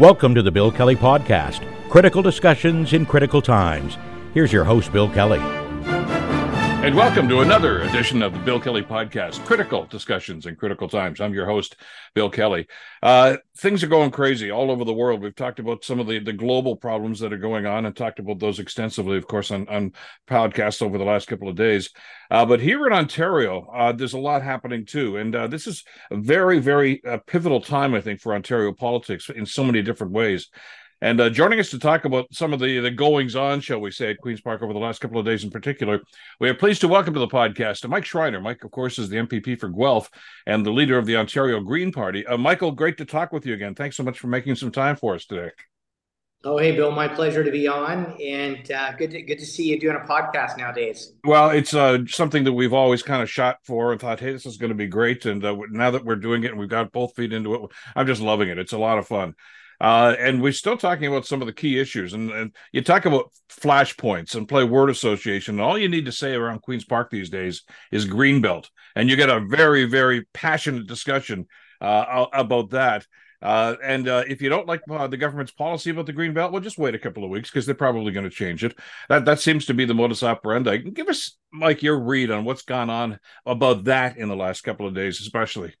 Welcome to the Bill Kelly Podcast Critical Discussions in Critical Times. Here's your host, Bill Kelly. And welcome to another edition of the Bill Kelly Podcast Critical Discussions in Critical Times. I'm your host, Bill Kelly. Uh, things are going crazy all over the world. We've talked about some of the, the global problems that are going on and talked about those extensively, of course, on, on podcasts over the last couple of days. Uh, but here in Ontario, uh, there's a lot happening too. And uh, this is a very, very uh, pivotal time, I think, for Ontario politics in so many different ways. And uh, joining us to talk about some of the, the goings on, shall we say, at Queen's Park over the last couple of days in particular, we are pleased to welcome to the podcast Mike Schreiner. Mike, of course, is the MPP for Guelph and the leader of the Ontario Green Party. Uh, Michael, great to talk with you again. Thanks so much for making some time for us today. Oh, hey, Bill, my pleasure to be on, and uh, good to good to see you doing a podcast nowadays. Well, it's uh, something that we've always kind of shot for and thought, hey, this is going to be great. And uh, now that we're doing it and we've got both feet into it, I'm just loving it. It's a lot of fun. Uh, and we're still talking about some of the key issues. And, and, you talk about flashpoints and play word association. All you need to say around Queen's Park these days is Greenbelt. And you get a very, very passionate discussion uh, about that. Uh, and uh, if you don't like uh, the government's policy about the green belt, well, just wait a couple of weeks because they're probably going to change it. That that seems to be the modus operandi. Give us, Mike, your read on what's gone on about that in the last couple of days, especially.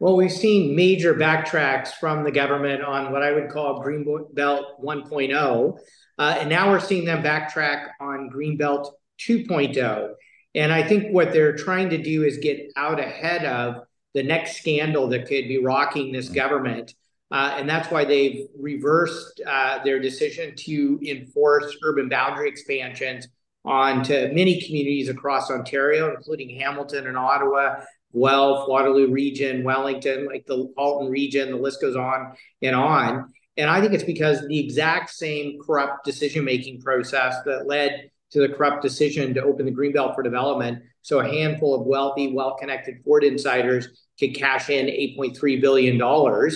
Well, we've seen major backtracks from the government on what I would call Greenbelt 1.0. Uh, and now we're seeing them backtrack on Greenbelt 2.0. And I think what they're trying to do is get out ahead of the next scandal that could be rocking this government. Uh, and that's why they've reversed uh, their decision to enforce urban boundary expansions onto many communities across Ontario, including Hamilton and Ottawa, Guelph, Waterloo region, Wellington, like the Halton region, the list goes on and on. And I think it's because the exact same corrupt decision making process that led to the corrupt decision to open the Greenbelt for development. So a handful of wealthy, well connected Ford insiders could cash in $8.3 billion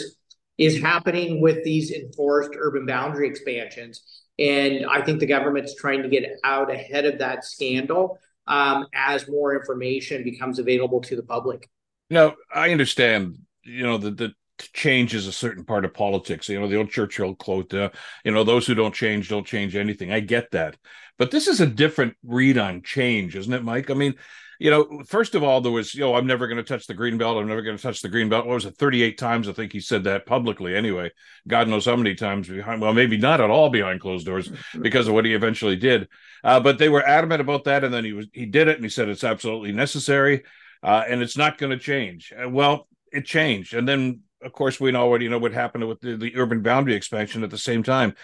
is happening with these enforced urban boundary expansions. And I think the government's trying to get out ahead of that scandal um, as more information becomes available to the public. Now, I understand, you know, that the change is a certain part of politics. You know, the old Churchill quote, uh, you know, those who don't change don't change anything. I get that. But this is a different read on change, isn't it, Mike? I mean, you know, first of all, there was, you know, I'm never going to touch the green belt. I'm never going to touch the green belt. What was it? 38 times. I think he said that publicly anyway. God knows how many times behind, well, maybe not at all behind closed doors because of what he eventually did. Uh, but they were adamant about that. And then he was, he did it and he said it's absolutely necessary. Uh, and it's not going to change. Uh, well, it changed. And then, of course, we already know what happened with the, the urban boundary expansion at the same time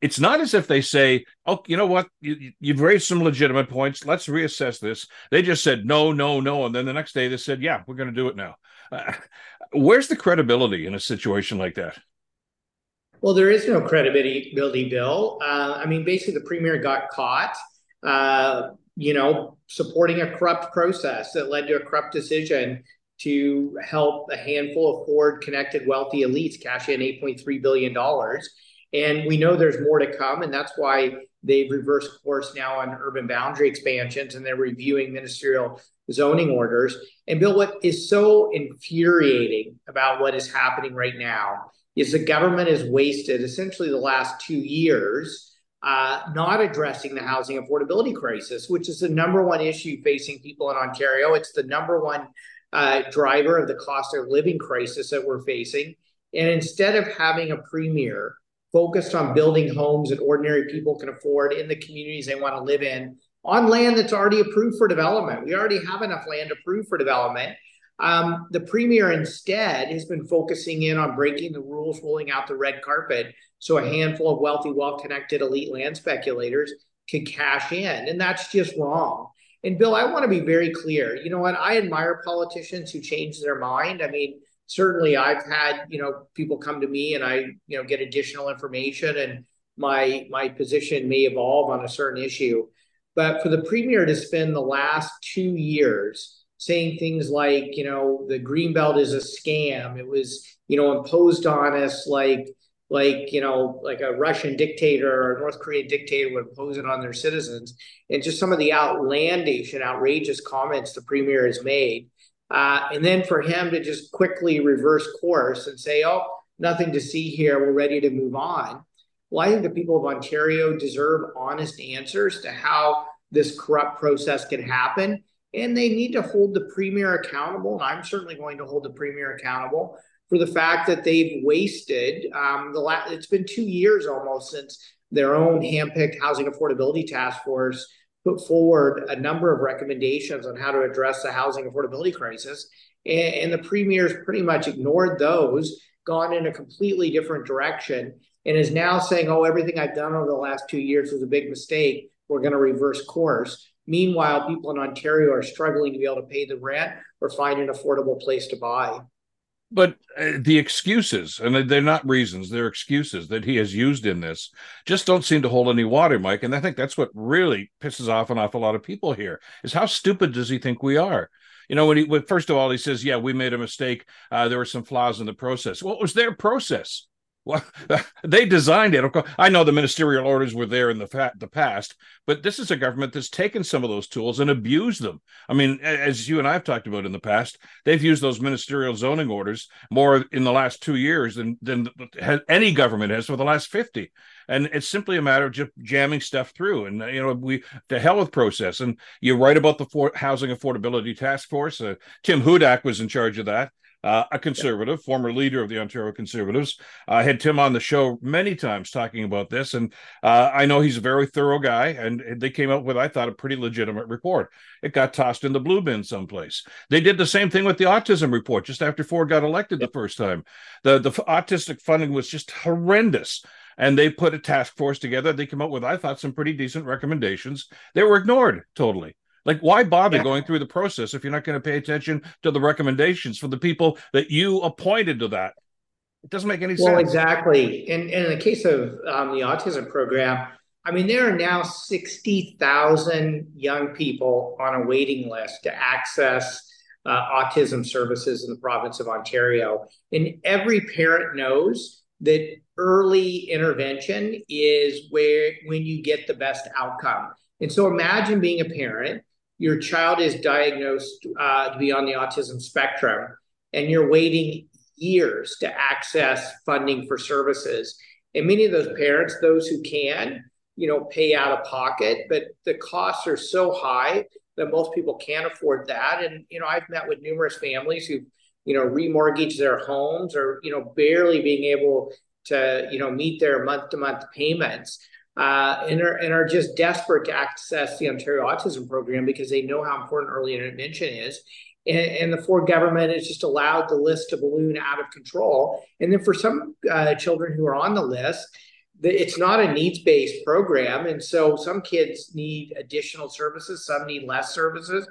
it's not as if they say, "Oh, you know what? You, have raised some legitimate points. Let's reassess this." They just said, "No, no, no," and then the next day they said, "Yeah, we're going to do it now." Uh, where's the credibility in a situation like that? Well, there is no credibility, Bill. Uh, I mean, basically, the premier got caught. Uh, you know, supporting a corrupt process that led to a corrupt decision to help a handful of Ford connected wealthy elites cash in $8.3 billion and we know there's more to come. And that's why they've reversed course now on urban boundary expansions and they're reviewing ministerial zoning orders. And Bill, what is so infuriating about what is happening right now is the government has wasted essentially the last two years uh, not addressing the housing affordability crisis, which is the number one issue facing people in Ontario. It's the number one uh, driver of the cost of living crisis that we're facing. And instead of having a premier focused on building homes that ordinary people can afford in the communities they want to live in on land that's already approved for development. We already have enough land approved for development. Um, the premier instead has been focusing in on breaking the rules, rolling out the red carpet so a handful of wealthy, well connected elite land speculators can cash in. And that's just wrong. And Bill, I want to be very clear. You know what? I admire politicians who change their mind. I mean, certainly I've had, you know, people come to me and I, you know, get additional information and my my position may evolve on a certain issue. But for the premier to spend the last two years saying things like, you know, the green belt is a scam, it was, you know, imposed on us like like you know like a russian dictator or a north korean dictator would impose it on their citizens and just some of the outlandish and outrageous comments the premier has made uh, and then for him to just quickly reverse course and say, oh, nothing to see here. We're ready to move on. Well, I think the people of Ontario deserve honest answers to how this corrupt process can happen. And they need to hold the premier accountable. And I'm certainly going to hold the premier accountable for the fact that they've wasted um, the last, it's been two years almost since their own handpicked housing affordability task force put forward a number of recommendations on how to address the housing affordability crisis. And, and the premier's pretty much ignored those, gone in a completely different direction, and is now saying, oh, everything I've done over the last two years was a big mistake. We're going to reverse course. Meanwhile, people in Ontario are struggling to be able to pay the rent or find an affordable place to buy. But uh, the excuses, and they're not reasons, they're excuses that he has used in this, just don't seem to hold any water, Mike. And I think that's what really pisses off an awful lot of people here is how stupid does he think we are? You know, when he, when, first of all, he says, yeah, we made a mistake. Uh, there were some flaws in the process. What was their process? Well, they designed it. Of course, I know the ministerial orders were there in the fa- the past, but this is a government that's taken some of those tools and abused them. I mean, as you and I have talked about in the past, they've used those ministerial zoning orders more in the last two years than than any government has for the last fifty. And it's simply a matter of just jamming stuff through. And you know, we the hell with process. And you write about the for- housing affordability task force. Uh, Tim Hudak was in charge of that uh, a conservative, yeah. former leader of the Ontario Conservatives. I had Tim on the show many times talking about this, and uh, I know he's a very thorough guy. And they came up with, I thought, a pretty legitimate report. It got tossed in the blue bin someplace. They did the same thing with the autism report just after Ford got elected yeah. the first time. The the autistic funding was just horrendous and they put a task force together. They came up with, I thought, some pretty decent recommendations. They were ignored totally. Like, why bother yeah. going through the process if you're not going to pay attention to the recommendations for the people that you appointed to that? It doesn't make any well, sense. Well, exactly. And, and, in the case of um, the autism program, I mean, there are now 60,000 young people on a waiting list to access uh, autism services in the province of Ontario. And every parent knows that early intervention is where when you get the best outcome. And so imagine being a parent your child is diagnosed uh, to be on the autism spectrum and you're waiting years to access funding for services. And many of those parents those who can you know pay out of pocket but the costs are so high that most people can't afford that. And you know i've met with numerous families who you know remortgage their homes or you know barely being able to you know meet their month to month payments uh, and, are, and are just desperate to access the Ontario Autism Program because they know how important early intervention is. And, and, the Ford government has just allowed the list to balloon out of control. And then for some uh, children who are on the list, the, it's not a needs based program. And so some kids need additional services, some need less services.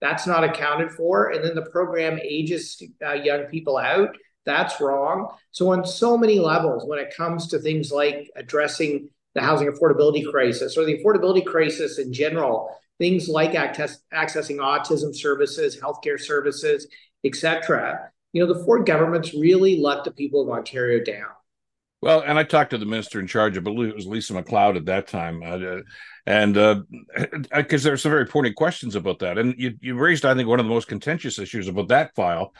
That's not accounted for. And then the program ages uh, young people out. That's wrong. So, on so many levels, when it comes to things like addressing the housing affordability crisis or the affordability crisis in general, things like access, accessing autism services, healthcare services, etc. You know, the Ford government's really let the people of Ontario down. Well, and I talked to the minister in charge, I believe it was Lisa MacLeod at that time, uh, and because uh, there's some very pointed questions about that, and you, you raised, I think, one of the most contentious issues about that file.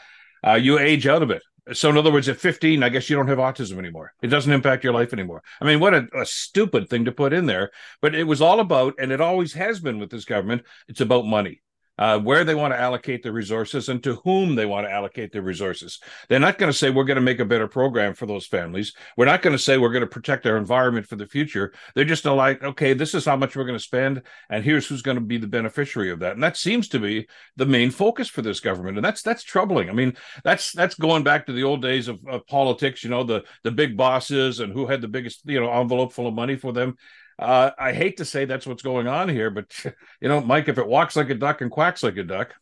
Uh, you age out of it. So, in other words, at 15, I guess you don't have autism anymore. It doesn't impact your life anymore. I mean, what a, a, stupid thing to put in there. But it was all about, and it always has been with this government, it's about money uh, where they want to allocate the resources and to whom they want to allocate the resources. They're not going to say we're going to make a better program for those families. We're not going to say we're going to protect our environment for the future. They're just like, okay, this is how much we're going to spend, and here's who's going to be the beneficiary of that. And that seems to be the main focus for this government, and that's that's troubling. I mean, that's that's going back to the old days of, of politics. You know, the the big bosses and who had the biggest you know envelope full of money for them. Uh, I hate to say that's what's going on here, but you know, Mike, if it walks like a duck and quacks like a duck.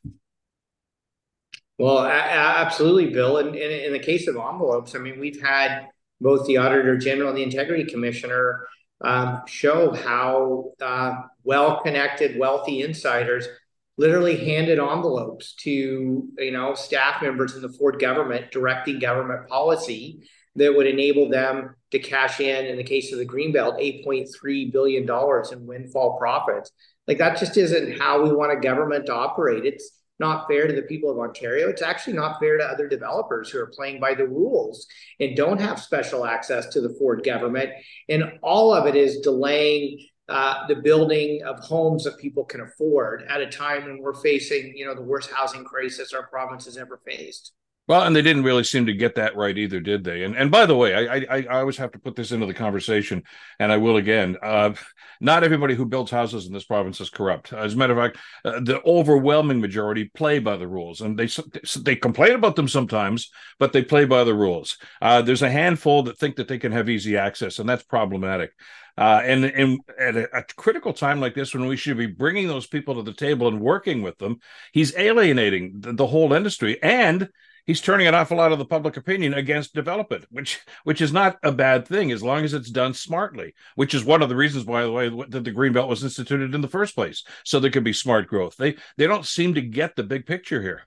Well, a- absolutely, Bill. And, in the case of envelopes, I mean, we've had both the Auditor General and the Integrity Commissioner um, show how uh, well connected, wealthy insiders literally handed envelopes to you know staff members in the Ford government directing government policy that would enable them to cash in, in the case of the Greenbelt, $8.3 billion in windfall profits. Like that just isn't how we want a government to operate. It's not fair to the people of Ontario. It's actually not fair to other developers who are playing by the rules and don't have special access to the Ford government. And all of it is delaying uh, the building of homes that people can afford at a time when we're facing, you know, the worst housing crisis our province has ever faced. Well, and they didn't really seem to get that right either, did they? And and by the way, I I, I always have to put this into the conversation, and I will again. Uh, not everybody who builds houses in this province is corrupt. As a matter of fact, uh, the overwhelming majority play by the rules, and they they complain about them sometimes, but they play by the rules. Uh, there's a handful that think that they can have easy access, and that's problematic. Uh, and and at a, a, critical time like this, when we should be bringing those people to the table and working with them, he's alienating the, the whole industry and he's turning an awful lot of the public opinion against development, which which is not a bad thing as long as it's done smartly. Which is one of the reasons, by the way, that the greenbelt was instituted in the first place, so there could be smart growth. They they don't seem to get the big picture here.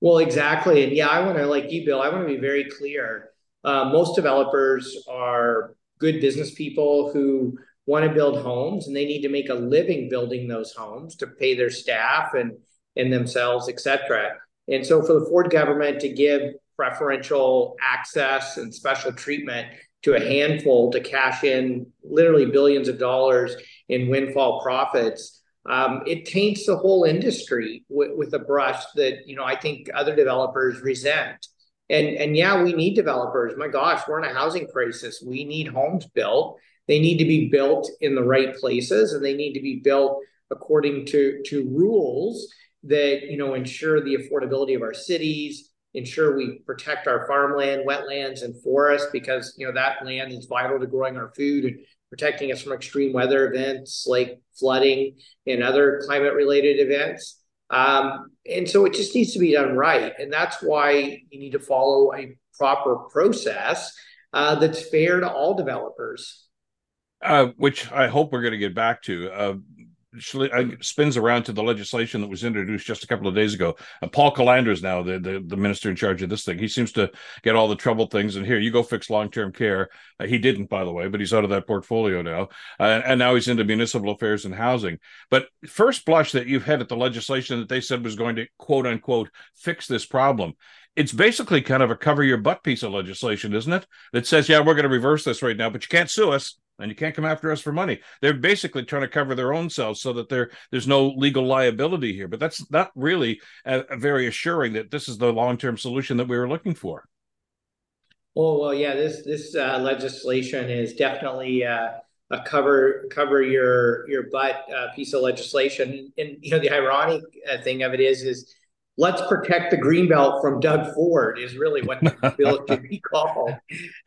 Well, exactly, and yeah, I want to like you, Bill. I want to be very clear. Uh, most developers are good business people who want to build homes, and they need to make a living building those homes to pay their staff and and themselves, etc. And so for the Ford government to give preferential access and special treatment to a handful to cash in literally billions of dollars in windfall profits, um, it taints the whole industry with, with a brush that you know I think other developers resent. And and yeah, we need developers. My gosh, we're in a housing crisis. We need homes built. They need to be built in the right places, and they need to be built according to to rules that you know ensure the affordability of our cities ensure we protect our farmland wetlands and forests because you know that land is vital to growing our food and protecting us from extreme weather events like flooding and other climate related events um, and so it just needs to be done right and that's why you need to follow a proper process uh, that's fair to all developers uh, which I hope we're going to get back to. Uh, spins around to the legislation that was introduced just a couple of days ago. Uh, Paul Calandra is now the, the, the minister in charge of this thing. He seems to get all the trouble things. And here, you go fix long term care. Uh, he didn't, by the way, but he's out of that portfolio now. Uh, and now he's into municipal affairs and housing. But first blush that you've had at the legislation that they said was going to quote unquote fix this problem it's basically kind of a cover your butt piece of legislation, isn't it? That says, yeah, we're going to reverse this right now, but you can't sue us and you can't come after us for money. They're basically trying to cover their own selves so that there there's no legal liability here. But that's not really a, a very assuring that this is the long term solution that we were looking for. Oh well, yeah. This this uh, legislation is definitely uh, a cover cover your your butt uh, piece of legislation. And you know the ironic uh, thing of it is is let's protect the greenbelt from Doug Ford is really what the bill should be called.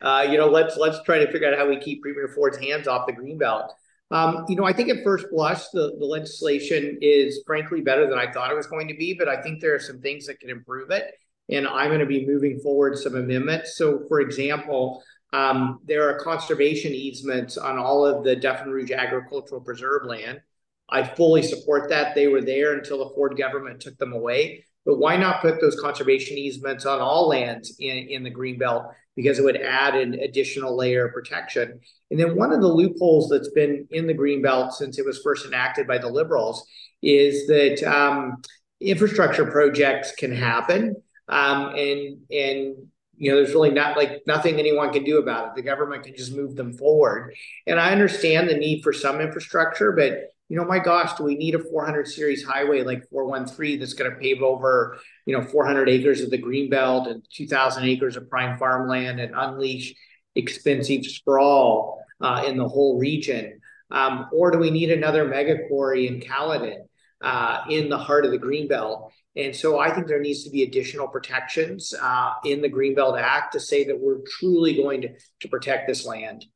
Uh, you know, let's let's try to figure out how we keep Premier Ford's hands off the greenbelt. Um, you know, I think at first blush, the, the legislation is frankly better than I thought it was going to be, but I think there are some things that can improve it. And I'm going to be moving forward some amendments. So, for example, um, there are conservation easements on all of the Duffin Rouge Agricultural Preserve land. I fully support that. They were there until the Ford government took them away. But why not put those conservation easements on all lands in, in the Greenbelt? Because it would add an additional layer of protection. And then one of the loopholes that's been in the Greenbelt since it was first enacted by the Liberals is that um, infrastructure projects can happen. Um, and and you know there's really not like nothing anyone can do about it the government can just move them forward and i understand the need for some infrastructure but you know, my gosh, do we need a 400 series highway like 413 that's going to pave over, you know, 400 acres of the greenbelt and 2,000 acres of prime farmland and unleash expensive sprawl uh, in the whole region? Um, or do we need another mega quarry in Caledon uh, in the heart of the greenbelt? And so I think there needs to be additional protections uh, in the Greenbelt Act to say that we're truly going to, to protect this land.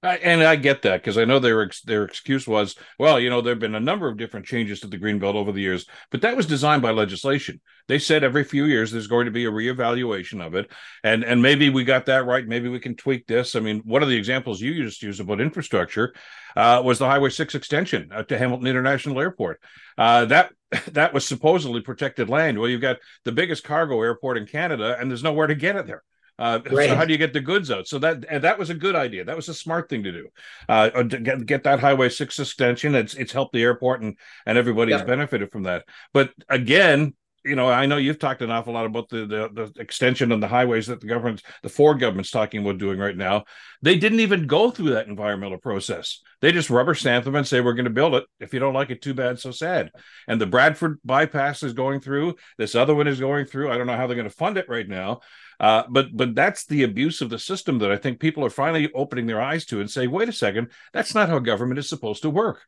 I, and I get that because I know their their excuse was, well, you know, there have been a number of different changes to the greenbelt over the years, but that was designed by legislation. They said every few years there's going to be a reevaluation of it, and and maybe we got that right. Maybe we can tweak this. I mean, one of the examples you just used about infrastructure uh, was the Highway Six extension uh, to Hamilton International Airport. Uh, that that was supposedly protected land. Well, you've got the biggest cargo airport in Canada, and there's nowhere to get it there. Uh, right. So how do you get the goods out? So that and that was a good idea. That was a smart thing to do. Uh, uh to get, get that Highway Six extension. It's it's helped the airport and and everybody has benefited from that. But again, you know, I know you've talked an awful lot about the, the, the extension of the highways that the government, the Ford government's talking about doing right now. They didn't even go through that environmental process. They just rubber stamp them and say we're going to build it. If you don't like it, too bad, so sad. And the Bradford bypass is going through. This other one is going through. I don't know how they're going to fund it right now, uh, but but that's the abuse of the system that I think people are finally opening their eyes to and say, wait a second, that's not how government is supposed to work.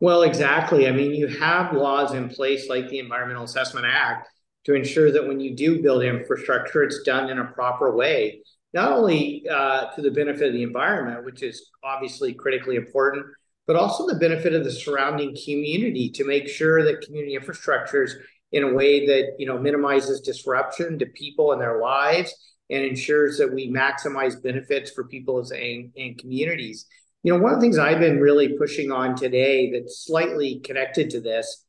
Well, exactly. I mean, you have laws in place like the Environmental Assessment Act to ensure that when you do build infrastructure, it's done in a proper way, not only uh, to the benefit of the environment, which is obviously critically important, but also the benefit of the surrounding community to make sure that community infrastructure is in a way that you know minimizes disruption to people and their lives and ensures that we maximize benefits for people and, and communities. You know, one of the things I've been really pushing on today that's slightly connected to this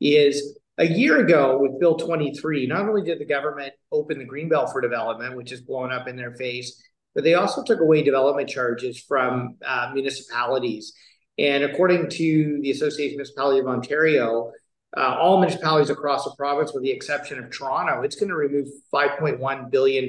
is a year ago with Bill 23, not only did the government open the Greenbelt for development, which is blowing up in their face, but they also took away development charges from uh, municipalities. And according to the Association of Municipalities of Ontario, uh, all municipalities across the province, with the exception of Toronto, it's going to remove $5.1 billion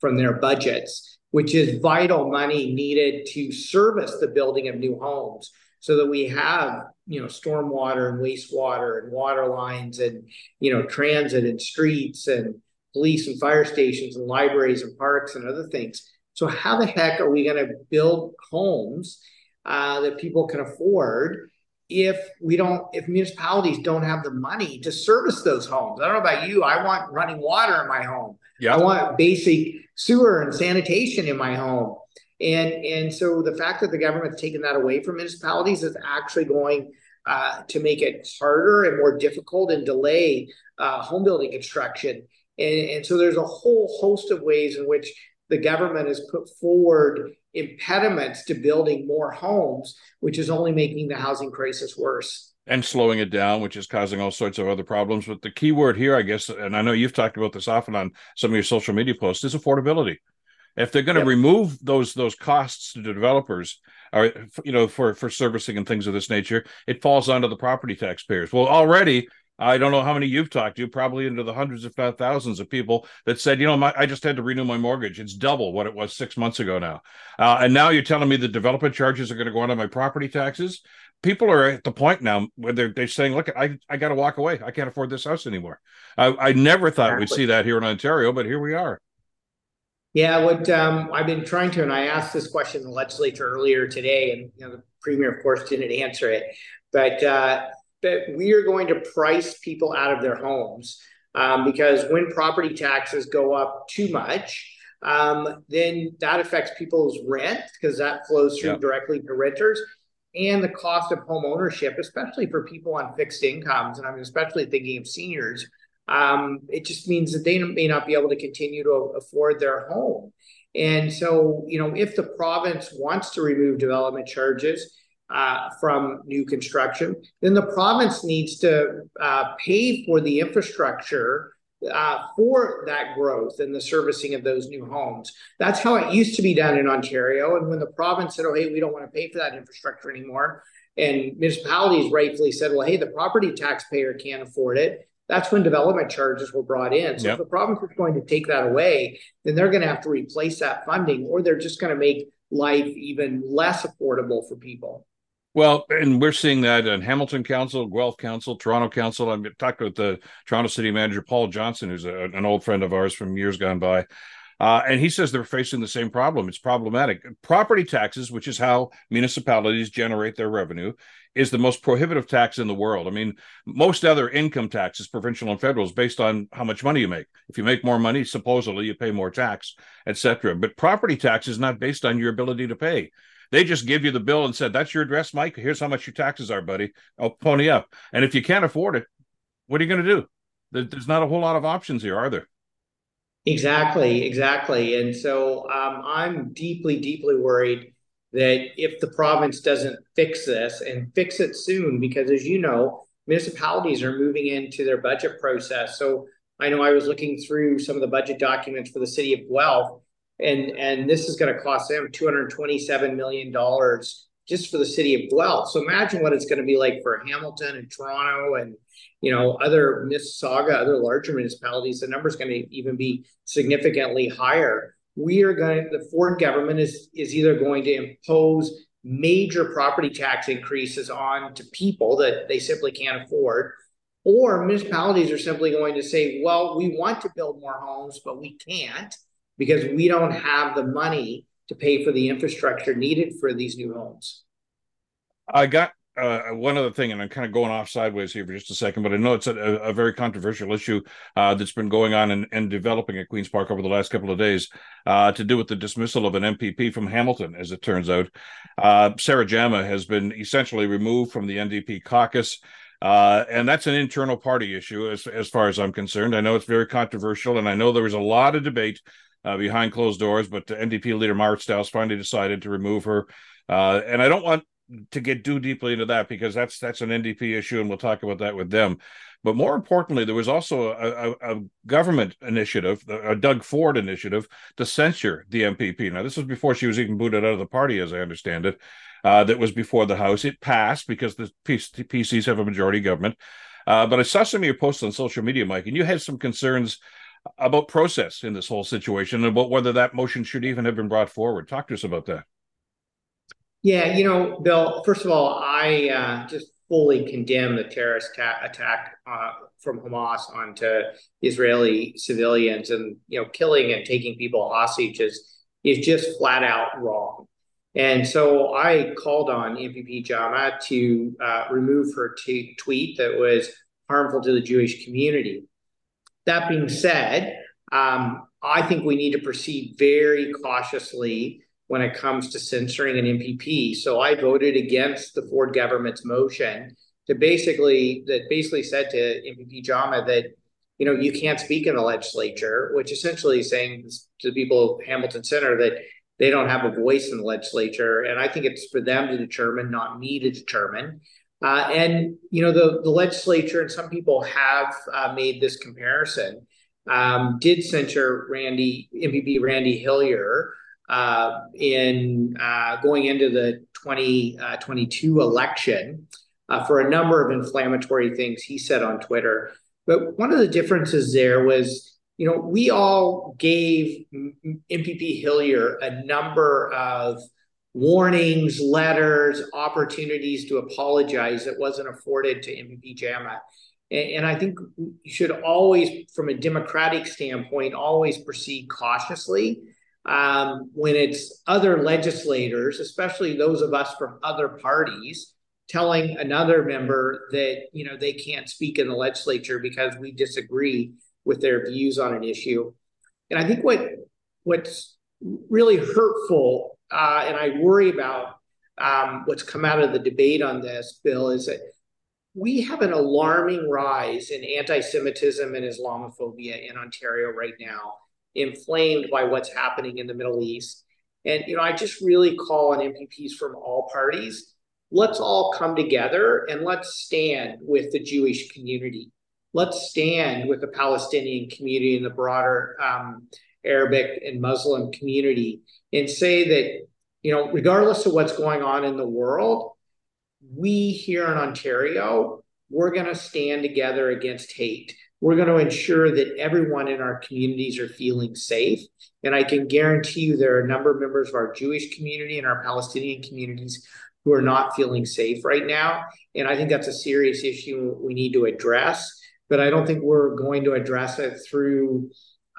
from their budgets which is vital money needed to service the building of new homes so that we have you know stormwater and wastewater and water lines and you know transit and streets and police and fire stations and libraries and parks and other things. So how the heck are we going to build homes uh, that people can afford if we don't if municipalities don't have the money to service those homes i don't know about you i want running water in my home yeah. i want basic sewer and sanitation in my home. And, and so the fact that the government's taken that away from municipalities is actually going uh, to make it harder and more difficult and delay uh, home building construction. And, and so there's a whole host of ways in which the government has put forward impediments to building more homes, which is only making the housing crisis worse and slowing it down, which is causing all sorts of other problems. But the key word here, I guess, and I know you've talked about this often on some of your social media posts, is affordability. If they're going to yep. remove those those costs to the developers, or you know, for for servicing and things of this nature, it falls onto the property taxpayers. Well, already I don't know how many you've talked to, probably into the hundreds, if not thousands, of people that said, you know, my, I just had to renew my mortgage. It's double what it was six months ago now. Uh, and now you're telling me the development charges are going to go onto my property taxes people are at the point now where they're, they're saying, look, I, I got to walk away. I can't afford this house anymore. I, I never thought exactly. we'd see that here in Ontario, but here we are. Yeah, what um, I've been trying to, and I asked this question in the legislature earlier today, and you know, the premier, of course, didn't answer it, but uh, that we are going to price people out of their homes um, because when property taxes go up too much, um, then that affects people's rent because that flows through directly to renters and the cost of home ownership, especially for people on fixed incomes, and I'm especially thinking of seniors, um, it just means that they may not be able to continue to afford their home. And so, you know, if the province wants to remove development charges uh, from new construction, then the province needs to uh, pay for the infrastructure uh, for that growth and the servicing of those new homes. That's how it used to be done in Ontario. And when the province said, oh, hey, we don't want to pay for that infrastructure anymore, and municipalities rightfully said, well, hey, the property taxpayer can't afford it. That's when development charges were brought in. So yep. if the province is going to take that away, then they're going to have to replace that funding, or they're just going to make life even less affordable for people. Well, and we're seeing that in Hamilton Council, Guelph Council, Toronto Council. I'm talking with the Toronto City Manager Paul Johnson, who's a, an old friend of ours from years gone by. Uh, and he says they're facing the same problem. It's problematic. Property taxes, which is how municipalities generate their revenue, is the most prohibitive tax in the world. I mean, most other income taxes, provincial and federal, is based on how much money you make. If you make more money, supposedly you pay more tax, etc. But property tax is not based on your ability to pay. They just give you the bill and said, "That's your address, Mike. Here's how much your taxes are, buddy. I'll pony up." And if you can't afford it, what are you going to do? There's not a whole lot of options here, are there? Exactly, exactly. And so um, I'm deeply, deeply worried that if the province doesn't fix this and fix it soon, because as you know, municipalities are moving into their budget process. So I know I was looking through some of the budget documents for the city of Guelph, and and this is going to cost them 227 million dollars just for the city of Guelph. So imagine what it's going to be like for Hamilton and Toronto and you know other Mississauga, other larger municipalities. The number is going to even be significantly higher. We are going. The Ford government is is either going to impose major property tax increases on to people that they simply can't afford, or municipalities are simply going to say, "Well, we want to build more homes, but we can't because we don't have the money." to pay for the infrastructure needed for these new homes. I got uh, one other thing, and I'm kind of going off sideways here for just a second, but I know it's a, a very controversial issue uh, that's been going on and, developing at Queen's Park over the last couple of days uh, to do with the dismissal of an MPP from Hamilton, as it turns out. Uh, Sarah Jama has been essentially removed from the NDP caucus. Uh, and that's an internal party issue, as as far as I'm concerned. I know it's very controversial, and I know there was a lot of debate uh, behind closed doors, but NDP leader Marit Stiles finally decided to remove her. Uh, and I don't want to get too deeply into that because that's that's an NDP issue, and we'll talk about that with them. But more importantly, there was also a, a, a government initiative, a Doug Ford initiative, to censure the MPP. Now, this was before she was even booted out of the party, as I understand it. Uh, that was before the House. It passed because the PCs have a majority government. Uh, but I saw some of your posts on social media, Mike, and you had some concerns about process in this whole situation and about whether that motion should even have been brought forward. Talk to us about that. Yeah, you know, Bill, first of all, I uh, just fully condemn the terrorist ta- attack uh, from Hamas onto Israeli civilians and, you know, killing and taking people hostage is, is just flat out wrong. And so I called on MPP Jama to uh, remove her t- tweet that was harmful to the Jewish community. That being said, um, I think we need to proceed very cautiously when it comes to censoring an MPP. So I voted against the Ford government's motion to basically that basically said to MPP Jama that you know you can't speak in the legislature, which essentially is saying to the people of Hamilton Center that they don't have a voice in the legislature, and I think it's for them to determine, not me to determine. Uh, and you know the the legislature and some people have uh, made this comparison. Um, did censure Randy MPP Randy Hillier uh, in uh, going into the 2022 uh, election uh, for a number of inflammatory things he said on Twitter. But one of the differences there was, you know, we all gave MPP Hillier a number of warnings, letters, opportunities to apologize that wasn't afforded to MPP Jama. And, and I think you should always, from a democratic standpoint, always proceed cautiously. Um, when it's other legislators, especially those of us from other parties, telling another member that you know they can't speak in the legislature because we disagree with their views on an issue. And I think what what's really hurtful and I worry about um, what's come out of the debate on this bill is that we have an alarming rise in anti-Semitism and Islamophobia in Ontario right now, inflamed by what's happening in the Middle East. And you know, I just really call on MPPs from all parties. Let's all come together and let's stand with the Jewish community. Let's stand with the Palestinian community and the broader um, Arabic and Muslim community and say that, you know, regardless of what's going on in the world, we here in Ontario, we're going to stand together against hate. We're going to ensure that everyone in our communities are feeling safe. And I can guarantee you there are a number of members of our Jewish community and our Palestinian communities who are not feeling safe right now. And I think that's a serious issue we need to address. But I don't think we're going to address it through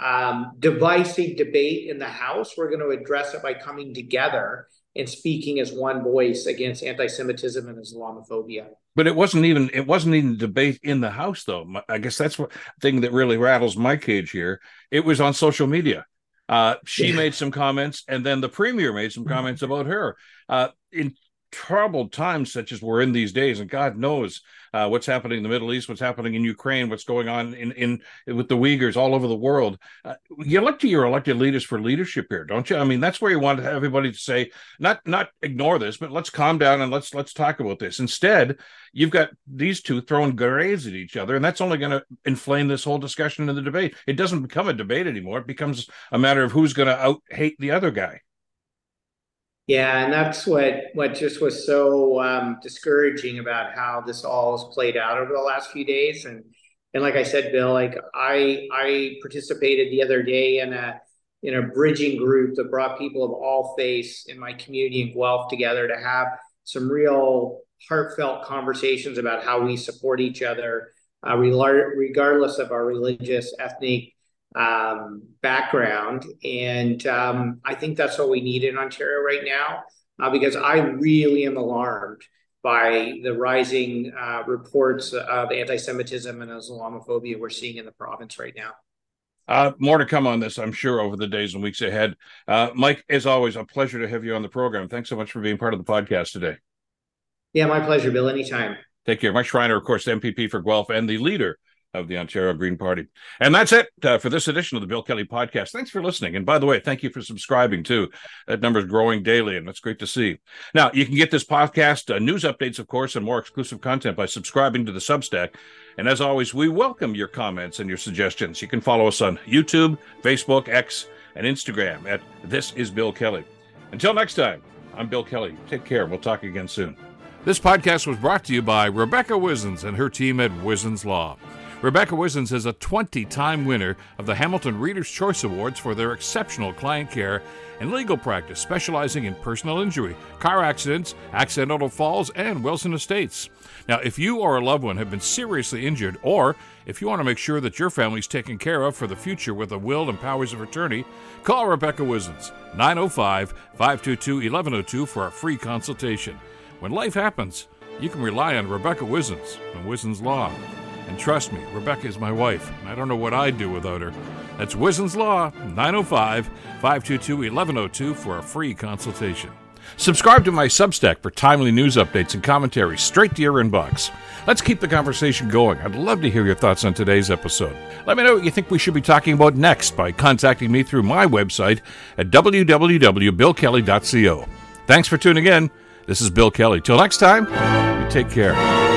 um, divisive debate in the House. We're going to address it by coming together and speaking as one voice against anti-Semitism and Islamophobia. But it wasn't even it wasn't even debate in the House, though. I guess that's what thing that really rattles my cage here. It was on social media. Uh, she yeah. made some comments, and then the premier made some comments about her. Uh, in troubled times such as we're in these days, and God knows uh, what's happening in the Middle East, what's happening in Ukraine, what's going on in in with the Uyghurs all over the world. Uh, you look to your elected leaders for leadership here, don't you? I mean, that's where you want everybody to say, not not ignore this, but let's calm down and let's let's talk about this. Instead, you've got these two throwing grenades at each other, and that's only going to inflame this whole discussion in the debate. It doesn't become a debate anymore; it becomes a matter of who's going to out hate the other guy. Yeah, and that's what what just was so um, discouraging about how this all has played out over the last few days. And and like I said, Bill, like I I participated the other day in a in a bridging group that brought people of all faiths in my community in Guelph together to have some real heartfelt conversations about how we support each other, uh, regardless of our religious, ethnic, background. And um, I think that's what we need in Ontario right now, uh, because I really am alarmed by the rising uh, reports of anti Semitism and Islamophobia we're seeing in the province right now. Uh, more to come on this, I'm sure, over the days and weeks ahead. Uh, Mike, as always, a pleasure to have you on the program. Thanks so much for being part of the podcast today. Yeah, my pleasure, Bill. Anytime. Take care. Mike Schreiner, of course, MPP for Guelph and the leader of the Ontario Green Party. And that's it uh, for this edition of the Bill Kelly Podcast. Thanks for listening. And by the way, thank you for subscribing too. That number is growing daily, and that's great to see. Now, you can get this podcast, uh, news updates, of course, and more exclusive content by subscribing to the Substack. And as always, we welcome your comments and your suggestions. You can follow us on YouTube, Facebook, X, and Instagram at This Is Bill Kelly. Until next time, I'm Bill Kelly. Take care. We'll talk again soon. This podcast was brought to you by Rebecca Wizens and her team at Wizens Law. Rebecca Wizens is a 20 time winner of the Hamilton Reader's Choice Awards for their exceptional client care and legal practice, specializing in personal injury, car accidents, accidental falls, and Wills and Estates. Now, if you or a loved one have been seriously injured, or if you want to make sure that your family is taken care of for the future with a will and powers of attorney, call Rebecca Wizens, 905 522 1102 for a free consultation. When life happens, you can rely on Rebecca Wizens and Wizens Law. And trust me, Rebecca is my wife, and I don't know what I'd do without her. That's Wisens Law, 905 522 1102 for a free consultation. Subscribe to my Substack for timely news updates and commentary straight to your inbox. Let's keep the conversation going. I'd love to hear your thoughts on today's episode. Let me know what you think we should be talking about next by contacting me through my website at www.billkelly.co. Thanks for tuning in. This is Bill Kelly. Till next time, take care.